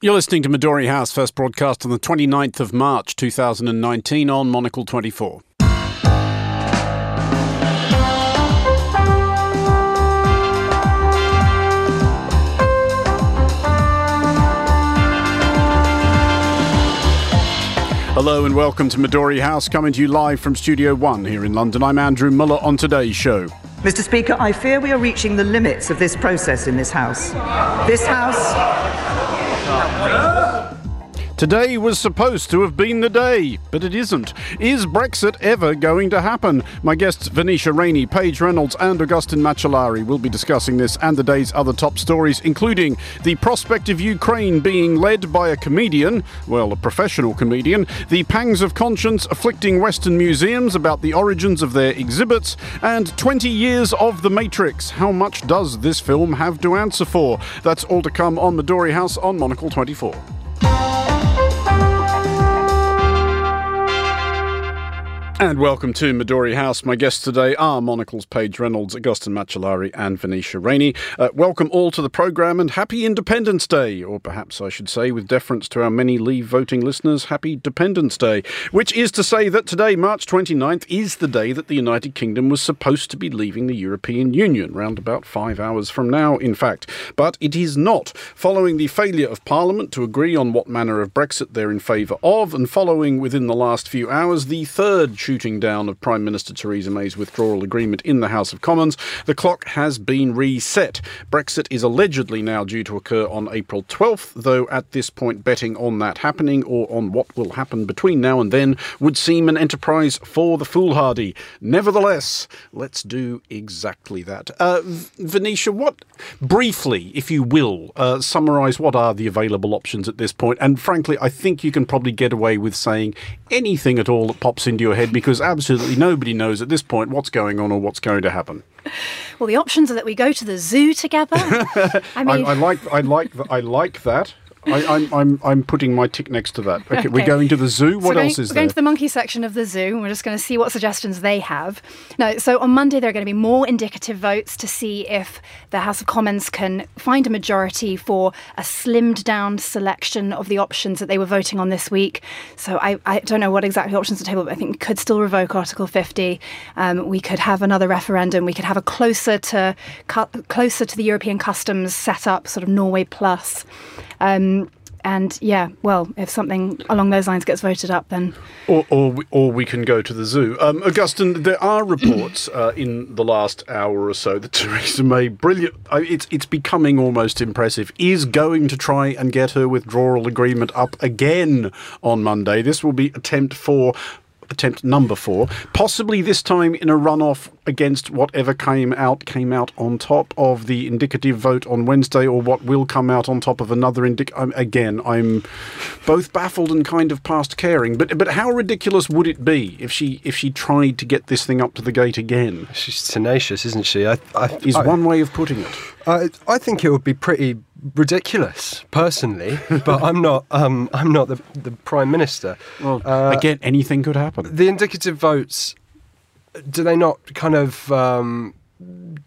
You're listening to Midori House, first broadcast on the 29th of March 2019 on Monocle 24. Hello and welcome to Midori House, coming to you live from Studio One here in London. I'm Andrew Mueller on today's show. Mr. Speaker, I fear we are reaching the limits of this process in this House. This House. Today was supposed to have been the day, but it isn't. Is Brexit ever going to happen? My guests Venetia Rainey, Paige Reynolds, and Augustin Macellari will be discussing this and the day's other top stories, including the prospect of Ukraine being led by a comedian, well, a professional comedian, the pangs of conscience afflicting Western museums about the origins of their exhibits, and 20 years of The Matrix. How much does this film have to answer for? That's all to come on Midori House on Monocle 24. And welcome to Midori House. My guests today are Monocle's Paige Reynolds, Augustin Macellari, and Venetia Rainey. Uh, welcome all to the programme and happy Independence Day, or perhaps I should say, with deference to our many leave voting listeners, happy Dependence Day, which is to say that today, March 29th, is the day that the United Kingdom was supposed to be leaving the European Union, round about five hours from now, in fact. But it is not. Following the failure of Parliament to agree on what manner of Brexit they're in favour of, and following within the last few hours the third shooting down of Prime Minister Theresa May's withdrawal agreement in the House of Commons, the clock has been reset. Brexit is allegedly now due to occur on April 12th, though at this point betting on that happening or on what will happen between now and then would seem an enterprise for the foolhardy. Nevertheless, let's do exactly that. Uh, Venetia, what, briefly, if you will, uh, summarise what are the available options at this point? And frankly, I think you can probably get away with saying anything at all that pops into your head because absolutely nobody knows at this point what's going on or what's going to happen. Well, the options are that we go to the zoo together. I mean, I, I like, I like, I like that. I, I'm, I'm, I'm putting my tick next to that. Okay, we're going to the zoo. What so else going, is we're there? going to the monkey section of the zoo, and we're just going to see what suggestions they have. No, so on Monday there are going to be more indicative votes to see if the House of Commons can find a majority for a slimmed down selection of the options that they were voting on this week. So I, I don't know what exactly options are table, but I think we could still revoke Article 50. Um, we could have another referendum. We could have a closer to closer to the European customs setup, sort of Norway plus. Um, and yeah, well, if something along those lines gets voted up, then Or, or, we, or we can go to the zoo. Um, Augustin, there are reports uh, in the last hour or so that Theresa May, brilliant, I, it's it's becoming almost impressive, is going to try and get her withdrawal agreement up again on Monday. This will be attempt four. Attempt number four, possibly this time in a runoff against whatever came out came out on top of the indicative vote on Wednesday, or what will come out on top of another indic. Um, again, I'm both baffled and kind of past caring. But but how ridiculous would it be if she if she tried to get this thing up to the gate again? She's tenacious, isn't she? I, I, Is I, one way of putting it. I, I think it would be pretty ridiculous, personally. but I'm not. Um, I'm not the the prime minister. Well, Uh, again, anything could happen. The indicative votes. Do they not kind of um,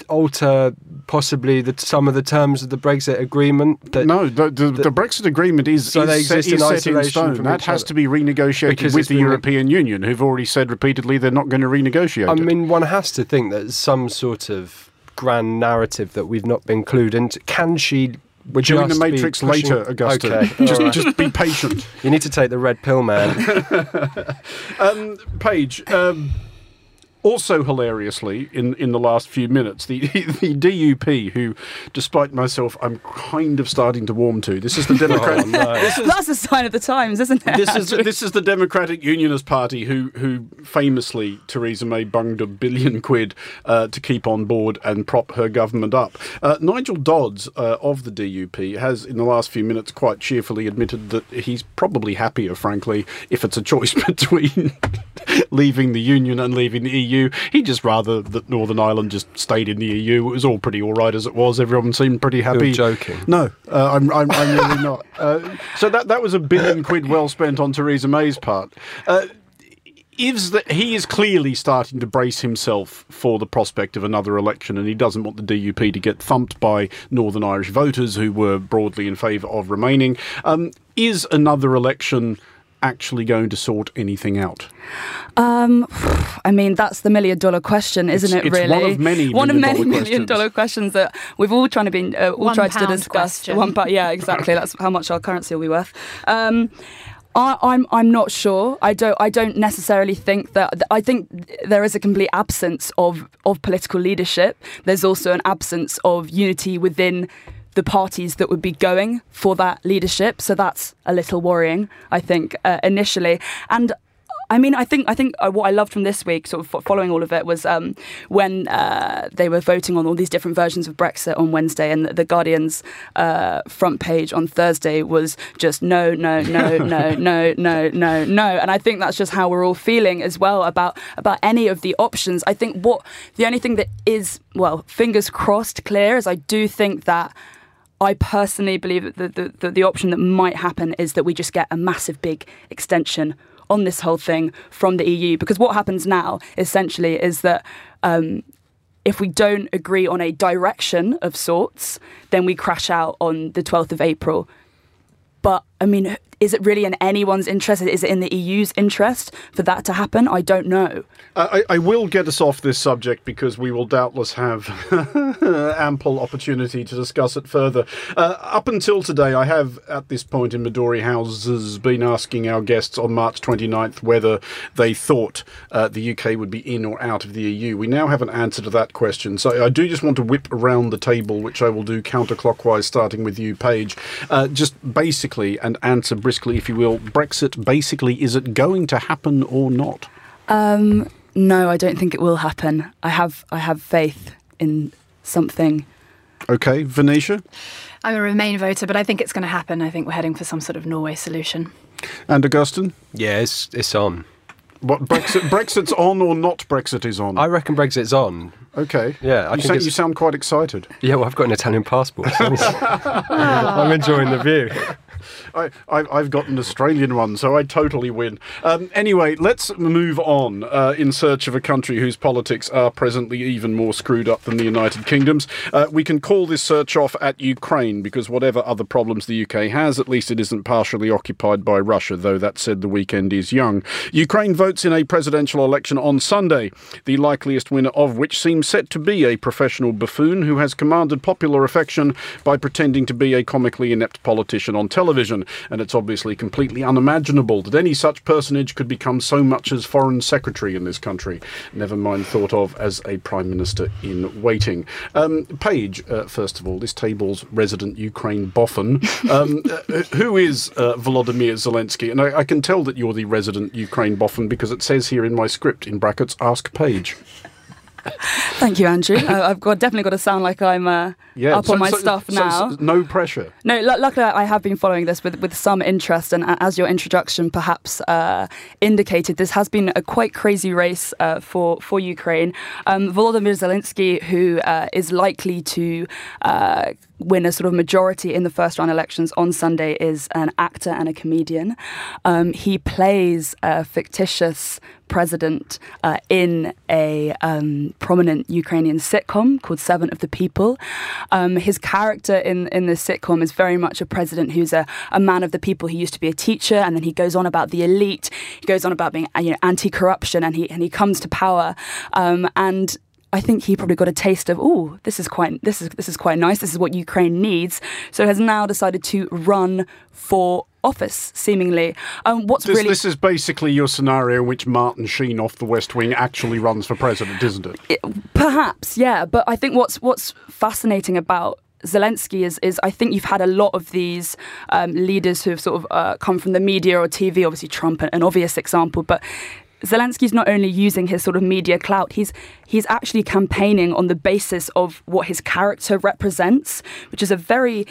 alter possibly the, some of the terms of the Brexit agreement? That, No, the, the, the Brexit agreement is, So is they set, is in set in stone. That has other. to be renegotiated Because with the been re- European Union, who've already said repeatedly they're not going to renegotiate I it. mean, one has to think that some sort of grand narrative that we've not been clued into. Can she? We're doing the Matrix later, Augustin. Okay, just, all right. just be patient. You need to take the red pill, man. Um, Paige, um, also hilariously, in, in the last few minutes, the, the DUP, who, despite myself, I'm kind of starting to warm to. This is the Democrat. This is That's a sign of the times, isn't it? this is this is the Democratic Unionist Party who who famously Theresa May bunged a billion quid uh, to keep on board and prop her government up. Uh, Nigel Dodds uh, of the DUP has, in the last few minutes, quite cheerfully admitted that he's probably happier, frankly, if it's a choice between leaving the Union and leaving the EU. He'd just rather that Northern Ireland just stayed in the EU. It was all pretty all right as it was. Everyone seemed pretty happy. joking. No, uh, I'm, I'm, I'm really not. Uh, so that that was a billion quid well spent on Theresa May's part. Uh, is that he is clearly starting to brace himself for the prospect of another election, and he doesn't want the DUP to get thumped by Northern Irish voters who were broadly in favour of remaining. Um, is another election actually going to sort anything out? Um, I mean, that's the million dollar question, isn't It's- it? it's Really, one of many one of million many dollar million questions. dollar questions that we've all trying to be uh, all One tried to pound discuss. question. One, but yeah, exactly. That's how much our currency will be worth. Um, I, I'm I'm not sure. I don't I don't necessarily think that. I think there is a complete absence of of political leadership. There's also an absence of unity within the parties that would be going for that leadership. So that's a little worrying, I think, uh, initially. And I mean, I think I think uh, what I loved from this week, sort of following all of it, was um, when uh, they were voting on all these different versions of Brexit on Wednesday, and the, Guardian's uh, front page on Thursday was just no, no, no, no, no, no, no, no. And I think that's just how we're all feeling as well about about any of the options. I think what the only thing that is well, fingers crossed, clear is I do think that I personally believe that the, the, the, option that might happen is that we just get a massive big extension on this whole thing from the EU. Because what happens now, essentially, is that um, if we don't agree on a direction of sorts, then we crash out on the 12th of April. But I mean, is it really in anyone's interest? Is it in the EU's interest for that to happen? I don't know. I, I will get us off this subject because we will doubtless have ample opportunity to discuss it further. Uh, up until today, I have, at this point in Midori Houses, been asking our guests on March 29th whether they thought uh, the UK would be in or out of the EU. We now have an answer to that question. So I do just want to whip around the table, which I will do counterclockwise, starting with you, Paige. Uh, just basically, and answer briskly, if you will, Brexit, basically, is it going to happen or not? Um, no, I don't think it will happen. I have I have faith in something. Okay, Venetia I'm a Remain voter, but I think it's going to happen. I think we're heading for some sort of Norway solution. and Augustin. Yeah, it's it's on. What Brexit? Brexit's on or not? Brexit is on. I reckon Brexit's on. okay. Yeah, I you, think sound, you sound quite excited. Yeah, well, I've got an Italian passport. so I'm enjoying the view. I, I, I've got an Australian one, so I totally win. Um, anyway, let's move on uh, in search of a country whose politics are presently even more screwed up than the United Kingdom's. Uh, we can call this search off at Ukraine because whatever other problems the UK has, at least it isn't partially occupied by Russia, though that said, the weekend is young. Ukraine votes in a presidential election on Sunday, the likeliest winner of which seems set to be a professional buffoon who has commanded popular affection by pretending to be a comically inept politician on television. And it's obviously completely unimaginable that any such personage could become so much as foreign secretary in this country, never mind thought of as a prime minister in waiting. Um, Paige, uh, first of all, this table's resident Ukraine boffin. Um, uh, who is uh, Volodymyr Zelensky? And I, I can tell that you're the resident Ukraine boffin because it says here in my script, in brackets, ask Paige. Thank you, Andrew. I, I've got definitely got to sound like I'm uh, up so- on my so- stuff so- now. no pressure. No, lu luckily I have been following this with, with some interest, and uh, as your introduction perhaps uh, indicated, this has been a quite crazy race uh, for for Ukraine. Um, Volodymyr Zelensky, who uh, is likely to uh, win a sort of majority in the first round elections on Sunday, is an actor and a comedian. Um, he plays a fictitious president uh, in a um, prominent Ukrainian sitcom called Servant of the People. Um, his character in, in this sitcom is very much a president who's a, a man of the people. He used to be a teacher, and then he goes on about the elite. He goes on about being you know, anti-corruption, and he and he comes to power. Um, and I think he probably got a taste of, oh, this is quite this is this is quite nice. This is what Ukraine needs. So has now decided to run for office, seemingly. Um, what's This, really this is basically your scenario in which Martin Sheen off the West Wing actually runs for president, isn't it? Perhaps, yeah. But I think what's what's fascinating about Zelensky is is I think you've had a lot of these um, leaders who have sort of uh, come from the media or TV. Obviously, Trump, an obvious example, but. Zelensky's not only using his sort of media clout, he's he's actually campaigning on the basis of what his character represents, which is a very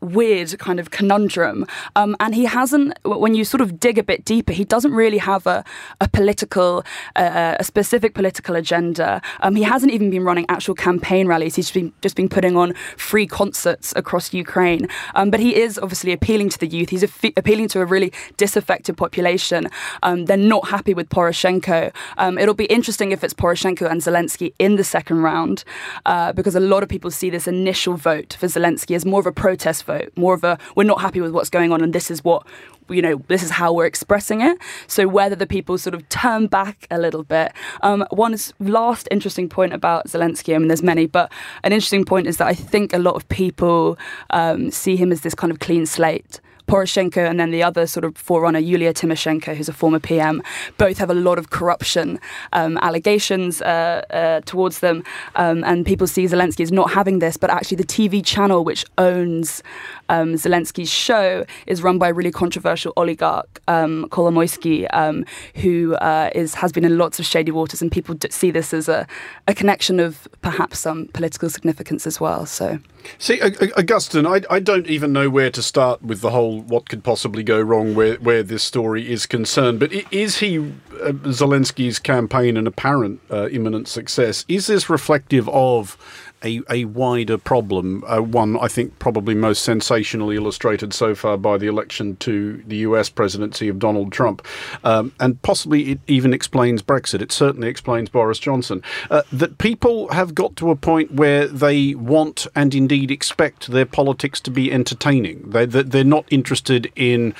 weird kind of conundrum. Um, and he hasn't, when you sort of dig a bit deeper, he doesn't really have a, a political, uh, a specific political agenda. Um, he hasn't even been running actual campaign rallies. He's been just been putting on free concerts across Ukraine. Um, but he is obviously appealing to the youth. He's appealing to a really disaffected population. Um, they're not happy with Poroshenko. Um, it'll be interesting if it's Poroshenko and Zelensky in the second round, uh, because a lot of people see this initial vote for Zelensky as more of a protest vote, more of a we're not happy with what's going on, and this is what you know, this is how we're expressing it. So whether the people sort of turn back a little bit. Um, one last interesting point about Zelensky. I mean, there's many, but an interesting point is that I think a lot of people um, see him as this kind of clean slate. Poroshenko and then the other sort of forerunner, Yulia Tymoshenko, who's a former PM, both have a lot of corruption um, allegations uh, uh, towards them. Um, and people see Zelensky as not having this, but actually the TV channel which owns um, Zelensky's show is run by a really controversial oligarch, um, Kolomoisky, um, who uh, is, has been in lots of shady waters, and people see this as a, a connection of perhaps some political significance as well. So. See, Augustin, I, I don't even know where to start with the whole what could possibly go wrong where, where this story is concerned. But is he, uh, Zelensky's campaign, an apparent uh, imminent success? Is this reflective of a, a wider problem, uh, one I think probably most sensationally illustrated so far by the election to the US presidency of Donald Trump. Um, and possibly it even explains Brexit. It certainly explains Boris Johnson. Uh, that people have got to a point where they want and indeed expect their politics to be entertaining. They, they're not interested in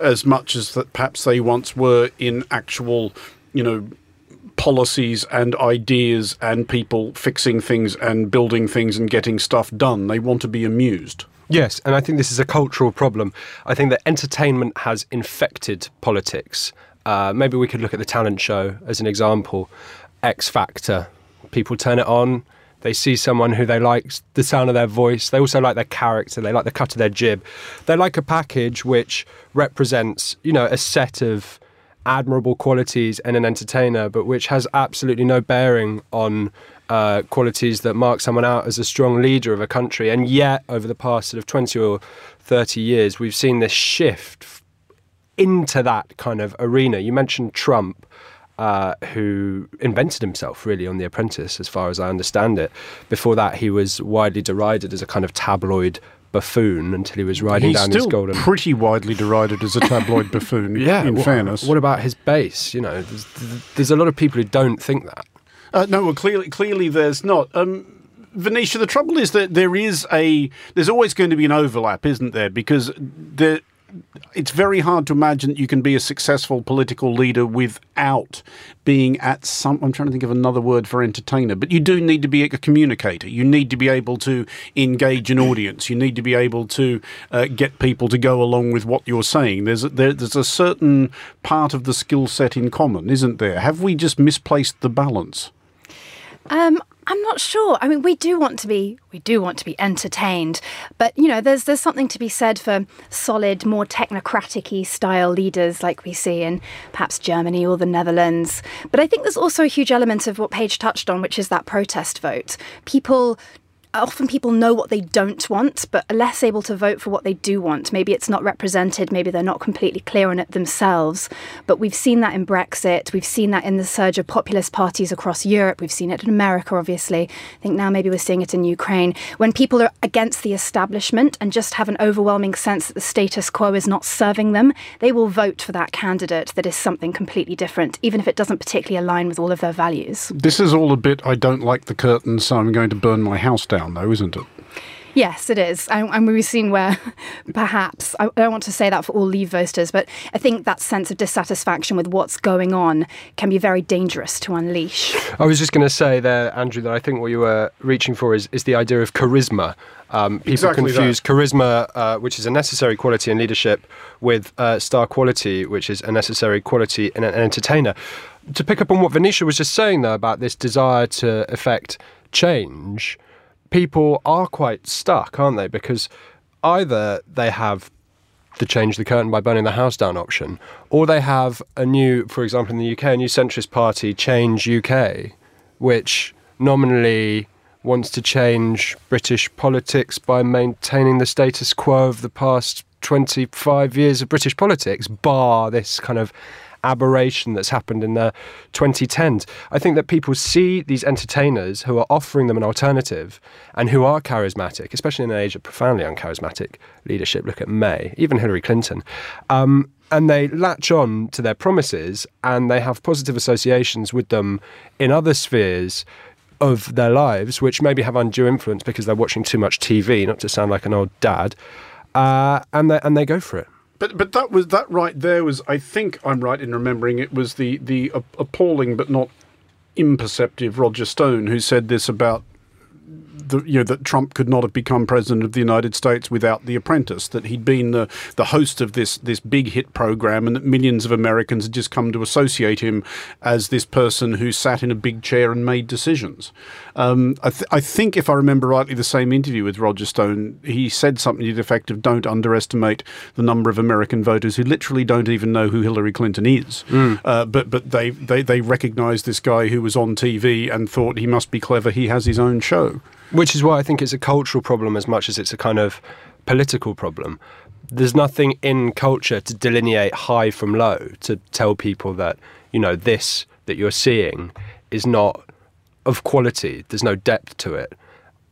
as much as that perhaps they once were in actual, you know, policies and ideas and people fixing things and building things and getting stuff done. They want to be amused. Yes, and I think this is a cultural problem. I think that entertainment has infected politics. Uh, maybe we could look at the talent show as an example. X Factor. People turn it on. They see someone who they like the sound of their voice. They also like their character. They like the cut of their jib. They like a package which represents, you know, a set of admirable qualities in an entertainer, but which has absolutely no bearing on uh, qualities that mark someone out as a strong leader of a country. And yet, over the past sort of 20 or 30 years, we've seen this shift into that kind of arena. You mentioned Trump. Uh, who invented himself really on The Apprentice, as far as I understand it. Before that, he was widely derided as a kind of tabloid buffoon until he was riding He's down his golden. Pretty widely derided as a tabloid buffoon. yeah, in fairness. What about his base? You know, there's, there's, a lot of people who don't think that. Uh, no, well, clearly, clearly, there's not. Um, Venetia, the trouble is that there is a. There's always going to be an overlap, isn't there? Because there it's very hard to imagine that you can be a successful political leader without being at some. I'm trying to think of another word for entertainer, but you do need to be a communicator. You need to be able to engage an audience. You need to be able to uh, get people to go along with what you're saying. There's a, there, there's a certain part of the skill set in common, isn't there? Have we just misplaced the balance? Um, I'm not sure. I mean, we do want to be we do want to be entertained, but you know, there's there's something to be said for solid, more technocratic style leaders like we see in perhaps Germany or the Netherlands. But I think there's also a huge element of what Paige touched on, which is that protest vote. People often people know what they don't want, but are less able to vote for what they do want. Maybe it's not represented, maybe they're not completely clear on it themselves. But we've seen that in Brexit, we've seen that in the surge of populist parties across Europe, we've seen it in America, obviously. I think now maybe we're seeing it in Ukraine. When people are against the establishment and just have an overwhelming sense that the status quo is not serving them, they will vote for that candidate that is something completely different, even if it doesn't particularly align with all of their values. This is all a bit I don't like the curtains, so I'm going to burn my house down down, though, isn't it? Yes, it is. And, and we've seen where perhaps, I don't want to say that for all leave voters, but I think that sense of dissatisfaction with what's going on can be very dangerous to unleash. I was just going to say there, Andrew, that I think what you were reaching for is, is the idea of charisma. Um, people exactly confuse that. charisma, uh, which is a necessary quality in leadership, with uh, star quality, which is a necessary quality in an entertainer. To pick up on what Venetia was just saying, though, about this desire to effect change, people are quite stuck, aren't they? Because either they have the change the curtain by burning the house down option, or they have a new, for example, in the UK, a new centrist party, Change UK, which nominally wants to change British politics by maintaining the status quo of the past 25 years of British politics, bar this kind of aberration that's happened in the 2010s. I think that people see these entertainers who are offering them an alternative and who are charismatic, especially in an age of profoundly uncharismatic leadership. Look at May, even Hillary Clinton. Um, and they latch on to their promises and they have positive associations with them in other spheres of their lives, which maybe have undue influence because they're watching too much TV, not to sound like an old dad, uh, and they and they go for it. But but that was that right there was I think I'm right in remembering it was the the appalling but not imperceptive Roger Stone who said this about the, you know that Trump could not have become president of the United States without The Apprentice. That he'd been the the host of this this big hit program, and that millions of Americans had just come to associate him as this person who sat in a big chair and made decisions. Um, I, th- I, think, if I remember rightly, the same interview with Roger Stone, he said something to the effect of "Don't underestimate the number of American voters who literally don't even know who Hillary Clinton is, mm. uh, but but they they they recognise this guy who was on TV and thought he must be clever. He has his own show." Which is why I think it's a cultural problem as much as it's a kind of political problem. There's nothing in culture to delineate high from low, to tell people that, you know, this that you're seeing is not of quality. There's no depth to it.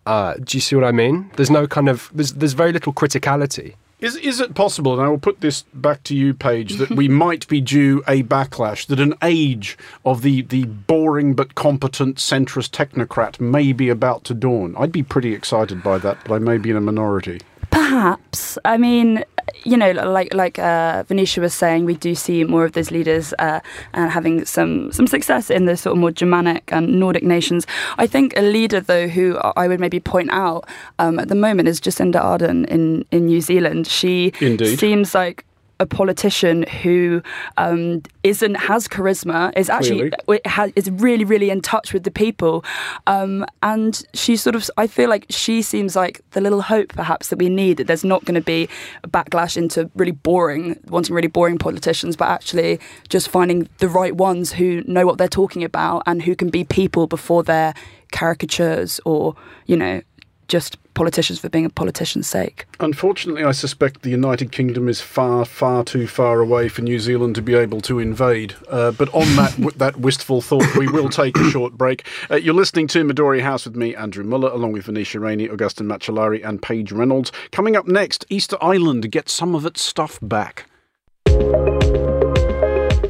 Uh, do you see what I mean? There's no kind of, there's, there's very little criticality. Is is it possible, and I will put this back to you, Paige, that we might be due a backlash, that an age of the, the boring but competent centrist technocrat may be about to dawn? I'd be pretty excited by that, but I may be in a minority. Perhaps. I mean, you know, like like uh, Venetia was saying, we do see more of those leaders uh, and having some some success in the sort of more Germanic and Nordic nations. I think a leader, though, who I would maybe point out um, at the moment is Jacinda Ardern in in New Zealand. She Indeed. seems like a politician who um, not has charisma is actually has, is really really in touch with the people. Um, and she sort of I feel like she seems like the little hope perhaps that we need that there's not going to be a backlash into really boring wanting really boring politicians but actually just finding the right ones who know what they're talking about and who can be people before they're caricatures or you know just politicians for being a politician's sake. Unfortunately, I suspect the United Kingdom is far, far too far away for New Zealand to be able to invade. Uh, but on that w- that wistful thought, we will take a short break. Uh, you're listening to Midori House with me, Andrew Mueller, along with Venetia Rainey, Augustin Macellari, and Paige Reynolds. Coming up next, Easter Island gets some of its stuff back.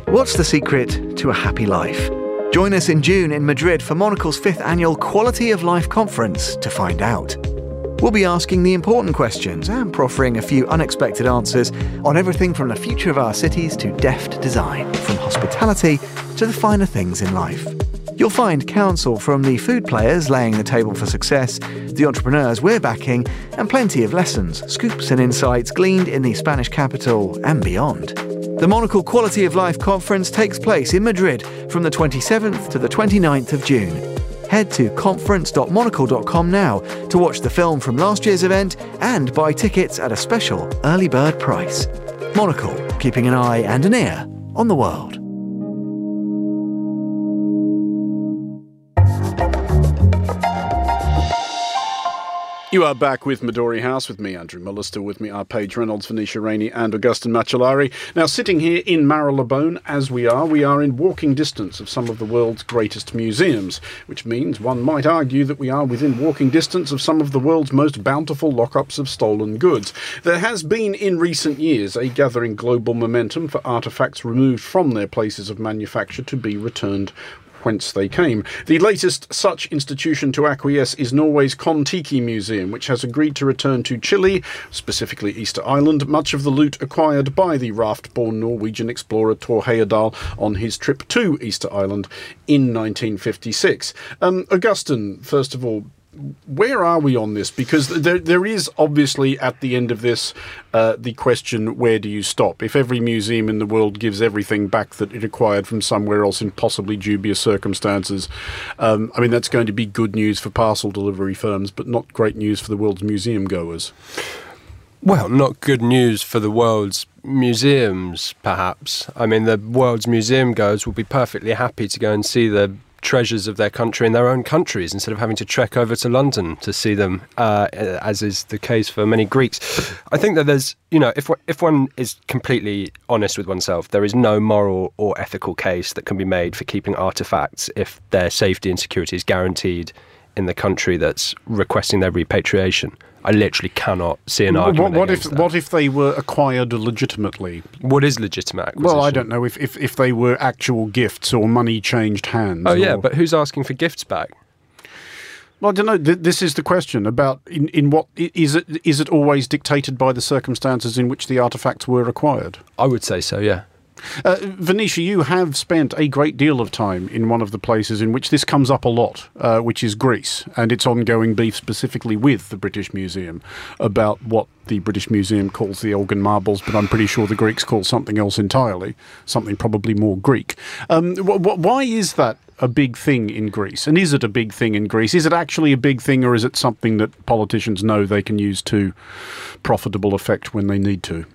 What's the secret to a happy life? Join us in June in Madrid for Monocle's fifth annual Quality of Life conference to find out. We'll be asking the important questions and proffering a few unexpected answers on everything from the future of our cities to deft design, from hospitality to the finer things in life. You'll find counsel from the food players laying the table for success, the entrepreneurs we're backing, and plenty of lessons, scoops, and insights gleaned in the Spanish capital and beyond. The Monocle Quality of Life Conference takes place in Madrid from the 27th to the 29th of June. Head to conference.monocle.com now to watch the film from last year's event and buy tickets at a special early bird price. Monocle, keeping an eye and an ear on the world. You are back with Midori House with me, Andrew Mueller, still with me are Paige Reynolds, Venetia Rainey, and Augustin Macellari. Now, sitting here in Marylebone, as we are, we are in walking distance of some of the world's greatest museums, which means one might argue that we are within walking distance of some of the world's most bountiful lockups of stolen goods. There has been in recent years a gathering global momentum for artefacts removed from their places of manufacture to be returned whence they came. The latest such institution to acquiesce is Norway's Kon-Tiki Museum, which has agreed to return to Chile, specifically Easter Island, much of the loot acquired by the raft-born Norwegian explorer Tor Heyerdahl on his trip to Easter Island in 1956. Um, Augustin, first of all, where are we on this? Because there, there is obviously at the end of this uh, the question: where do you stop? If every museum in the world gives everything back that it acquired from somewhere else in possibly dubious circumstances, um, I mean that's going to be good news for parcel delivery firms, but not great news for the world's museum goers. Well, not good news for the world's museums, perhaps. I mean, the world's museum goers will be perfectly happy to go and see the treasures of their country in their own countries instead of having to trek over to London to see them, uh, as is the case for many Greeks. I think that there's, you know, if if one is completely honest with oneself, there is no moral or ethical case that can be made for keeping artifacts if their safety and security is guaranteed in the country that's requesting their repatriation. I literally cannot see an argument. What, what if that. what if they were acquired legitimately? What is legitimate? Well, I don't know if, if if they were actual gifts or money changed hands. Oh yeah, but who's asking for gifts back? Well, I don't know. Th- This is the question about in, in what is it is it always dictated by the circumstances in which the artifacts were acquired? I would say so. Yeah. Uh, Venetia, you have spent a great deal of time in one of the places in which this comes up a lot, uh, which is Greece, and its ongoing beef specifically with the British Museum about what the British Museum calls the Elgin marbles, but I'm pretty sure the Greeks call something else entirely, something probably more Greek. Um, wh- wh- why is that a big thing in Greece? And is it a big thing in Greece? Is it actually a big thing, or is it something that politicians know they can use to profitable effect when they need to?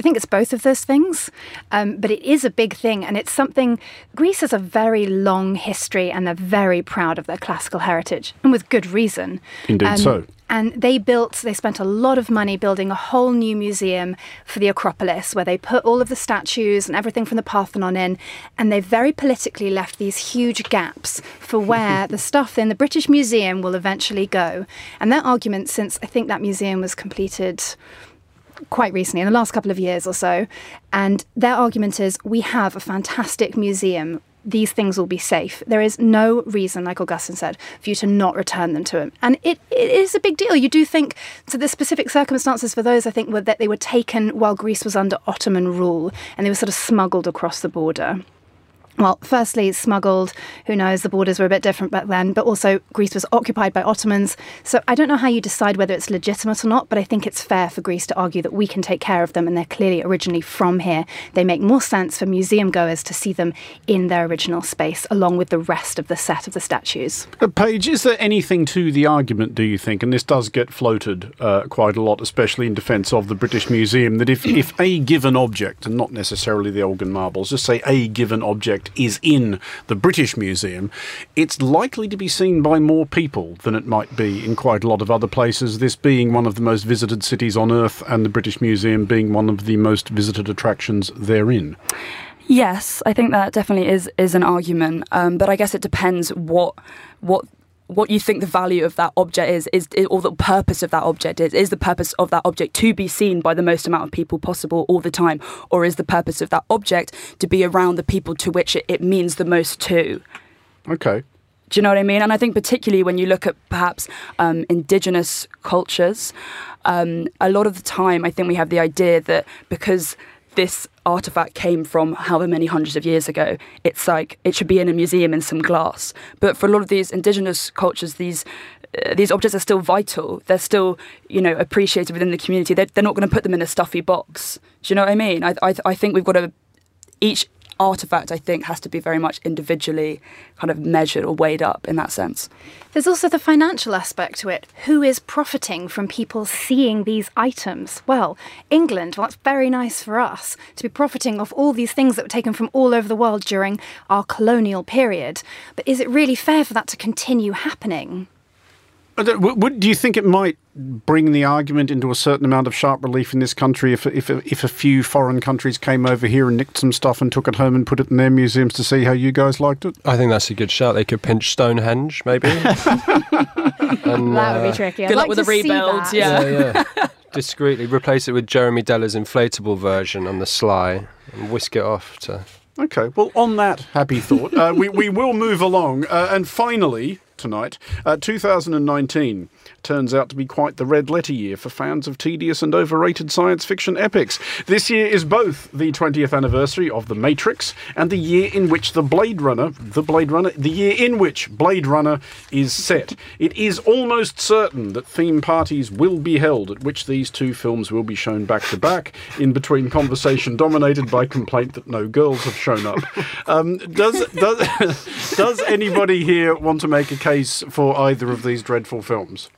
I think it's both of those things, um, but it is a big thing, and it's something. Greece has a very long history, and they're very proud of their classical heritage, and with good reason. Indeed Um, so. And they built, they spent a lot of money building a whole new museum for the Acropolis, where they put all of the statues and everything from the Parthenon in, and they very politically left these huge gaps for where the stuff in the British Museum will eventually go. And their argument, since I think that museum was completed quite recently, in the last couple of years or so. And their argument is we have a fantastic museum. These things will be safe. There is no reason, like Augustin said, for you to not return them to him. And it, it is a big deal. You do think, so the specific circumstances for those, I think, were that they were taken while Greece was under Ottoman rule and they were sort of smuggled across the border. Well, firstly, smuggled. Who knows? The borders were a bit different back then, but also Greece was occupied by Ottomans. So I don't know how you decide whether it's legitimate or not, but I think it's fair for Greece to argue that we can take care of them and they're clearly originally from here. They make more sense for museum goers to see them in their original space, along with the rest of the set of the statues. Uh, Paige, is there anything to the argument, do you think, and this does get floated uh, quite a lot, especially in defence of the British Museum, that if, if a given object, and not necessarily the Elgin marbles, just say a given object is in the British Museum, it's likely to be seen by more people than it might be in quite a lot of other places, this being one of the most visited cities on Earth and the British Museum being one of the most visited attractions therein? Yes, I think that definitely is is an argument, um, but I guess it depends what what what you think the value of that object is, is, is, or the purpose of that object is. Is the purpose of that object to be seen by the most amount of people possible all the time, or is the purpose of that object to be around the people to which it, it means the most to? Okay. Do you know what I mean? And I think particularly when you look at perhaps um, indigenous cultures, um, a lot of the time I think we have the idea that because this artifact came from however many hundreds of years ago, it's like it should be in a museum in some glass. But for a lot of these indigenous cultures, these uh, these objects are still vital. They're still, you know, appreciated within the community. They're, they're not going to put them in a stuffy box. Do you know what I mean? I, I, I think we've got to each artifact I think has to be very much individually kind of measured or weighed up in that sense. There's also the financial aspect to it. Who is profiting from people seeing these items? Well, England, well, that's very nice for us to be profiting off all these things that were taken from all over the world during our colonial period. But is it really fair for that to continue happening? I don't- w- would- Do you think it might bring the argument into a certain amount of sharp relief in this country if, if, if a few foreign countries came over here and nicked some stuff and took it home and put it in their museums to see how you guys liked it? I think that's a good shout. They could pinch Stonehenge, maybe. and, that would uh, be tricky. I'd good luck like with to the see rebuild, yeah. yeah, yeah. Discreetly replace it with Jeremy Deller's inflatable version on the sly and whisk it off to. Okay, well, on that happy thought, uh, we, we will move along. Uh, and finally, tonight, uh, 2019 turns out to be quite the red letter year for fans of tedious and overrated science fiction epics. This year is both the 20th anniversary of The Matrix and the year in which the Blade Runner, the Blade Runner, the year in which Blade Runner is set. It is almost certain that theme parties will be held at which these two films will be shown back to back, in between conversation dominated by complaint that no girls have shown up. Um, does does does anybody here want to make a case for either of these dreadful films?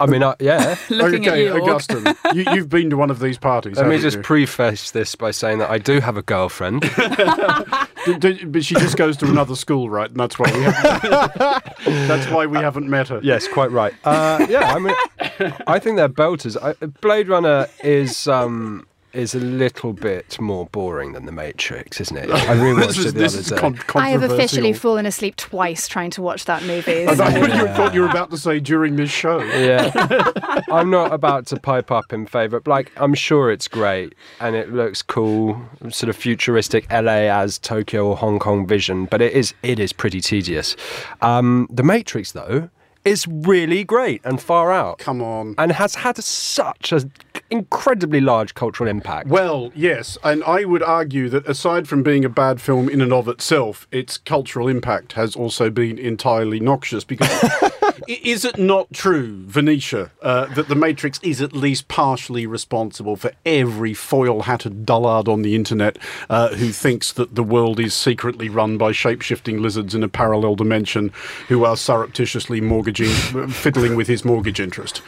I mean, uh, yeah. Looking okay, at you, Augustin, you, you've been to one of these parties. Let me just you? preface this by saying that I do have a girlfriend. D- d- but she just goes to another school, right? And that's why we haven't. that's why we haven't met her. yes, quite right. Uh, yeah, I mean, I think they're belters. I, Blade Runner is um, is a little bit more boring than The Matrix, isn't it? I rewatched this is, it the this other day. con- I have officially fallen asleep twice trying to watch that movie. I thought you, thought you were about to say during this show. Yeah. I'm not about to pipe up in favour. But Like, I'm sure it's great and it looks cool, sort of futuristic LA as Tokyo or Hong Kong vision, but it is it is pretty tedious. Um, the Matrix, though, is really great and far out. Come on. and has had such an incredibly large cultural impact. Well, yes, and I would argue that aside from being a bad film in and of itself, its cultural impact has also been entirely noxious because is it not true, Venetia, uh, that The Matrix is at least partially responsible for every foil hatted dullard on the internet uh, who thinks that the world is secretly run by shape shifting lizards in a parallel dimension who are surreptitiously mortgaging, fiddling with his mortgage interest?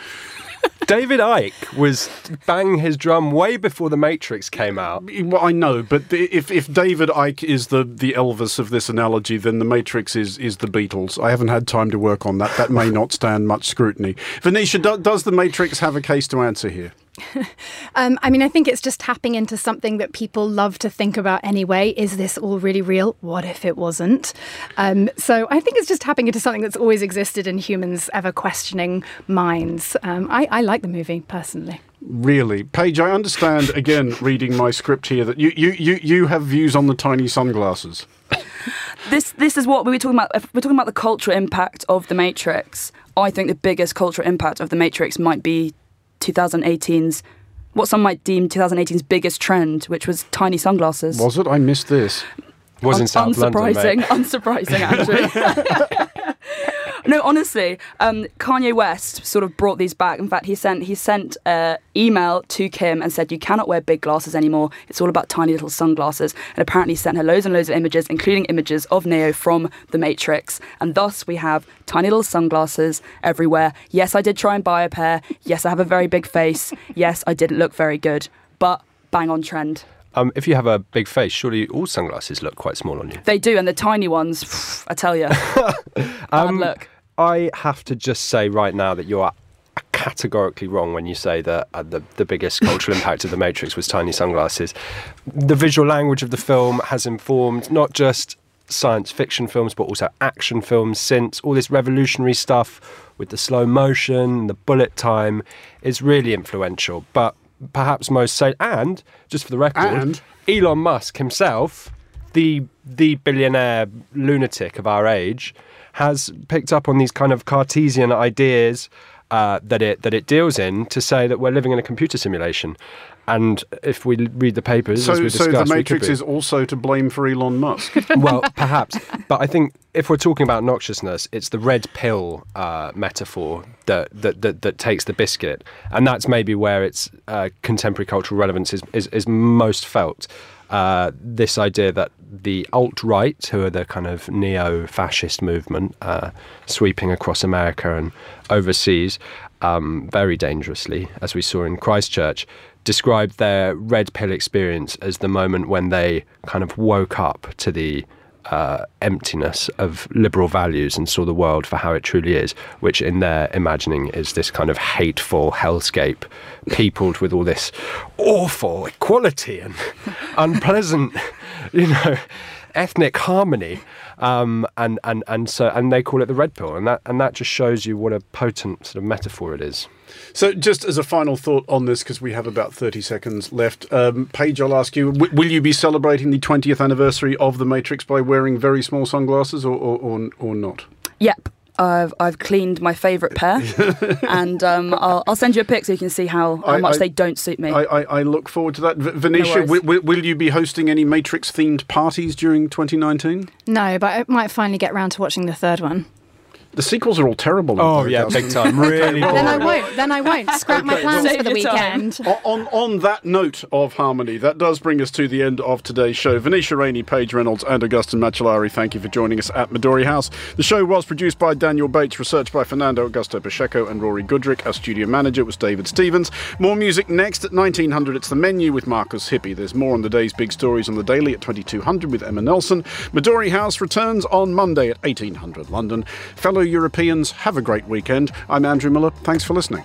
David Icke was banging his drum way before The Matrix came out. Well, I know, but if if David Icke is the, the Elvis of this analogy, then the Matrix is is the Beatles. I haven't had time to work on that. That may not stand much scrutiny. Venetia, do, does the Matrix have a case to answer here? Um, I mean, I think it's just tapping into something that people love to think about anyway. Is this all really real? What if it wasn't? Um, so I think it's just tapping into something that's always existed in humans' ever questioning minds. Um, I, I like the movie personally. Really, Paige, I understand again reading my script here that you you you, you have views on the tiny sunglasses. this this is what we were talking about. If we're talking about the cultural impact of the Matrix, I think the biggest cultural impact of the Matrix might be 2018's what some might deem 2018's biggest trend, which was tiny sunglasses. Was it? I missed this. Was in Un- South unsurprising, London, mate. unsurprising, actually. no, honestly, um, Kanye West sort of brought these back. In fact, he sent he sent an email to Kim and said, "You cannot wear big glasses anymore. It's all about tiny little sunglasses." And apparently, sent her loads and loads of images, including images of Neo from The Matrix. And thus, we have tiny little sunglasses everywhere. Yes, I did try and buy a pair. Yes, I have a very big face. Yes, I didn't look very good, but bang on trend. Um, if you have a big face, surely all sunglasses look quite small on you. They do, and the tiny ones, I tell you, bad Um, look. I have to just say right now that you are categorically wrong when you say that uh, the, the biggest cultural impact of The Matrix was tiny sunglasses. The visual language of the film has informed not just science fiction films, but also action films since. All this revolutionary stuff with the slow motion, the bullet time is really influential. But perhaps most say, and just for the record, And? Elon Musk himself, the the billionaire lunatic of our age, has picked up on these kind of Cartesian ideas uh, that it that it deals in to say that we're living in a computer simulation. And if we read the papers, as So so the Matrix is also to blame for Elon Musk. well, perhaps. But I think if we're talking about noxiousness, it's the red pill uh, metaphor that, that, that, that takes the biscuit. And that's maybe where its uh, contemporary cultural relevance is, is, is most felt. Uh, this idea that the alt right, who are the kind of neo fascist movement uh, sweeping across America and overseas um, very dangerously, as we saw in Christchurch, described their red pill experience as the moment when they kind of woke up to the uh, emptiness of liberal values and saw the world for how it truly is, which in their imagining is this kind of hateful hellscape, peopled with all this awful equality and unpleasant, you know, ethnic harmony. Um, and, and, and so and they call it the red pill, and that and that just shows you what a potent sort of metaphor it is. So, just as a final thought on this, because we have about 30 seconds left, um, Paige, I'll ask you w- will you be celebrating the 20th anniversary of The Matrix by wearing very small sunglasses or, or, or, or not? Yep. I've I've cleaned my favourite pair, and um, I'll, I'll send you a pic so you can see how, how I- much I- they don't suit me. I, I, I look forward to that. V- Venetia, worries. wi- wi- will you be hosting any Matrix themed parties during 2019? No, but I might finally get round to watching the third one. The sequels are all terrible. Oh yeah, big time. Really. Then I won't. Then I won't. Scrap my plans well- for the Save your time. weekend. On, on that note of harmony, that does bring us to the end of today's show. Venetia Rainey, Paige Reynolds, and Augustin Macellari, thank you for joining us at Midori House. The show was produced by Daniel Bates, researched by Fernando Augusto Pacheco and Rory Goodrick. Our studio manager was David Stevens. More music next at 1900. It's the menu with Markus Hippi. There's more on the day's big stories on the daily at 2200 with Emma Nelson. Midori House returns on Monday at 1800 London. Fellow Europeans, have a great weekend. I'm Andrew Mueller. Thanks for listening.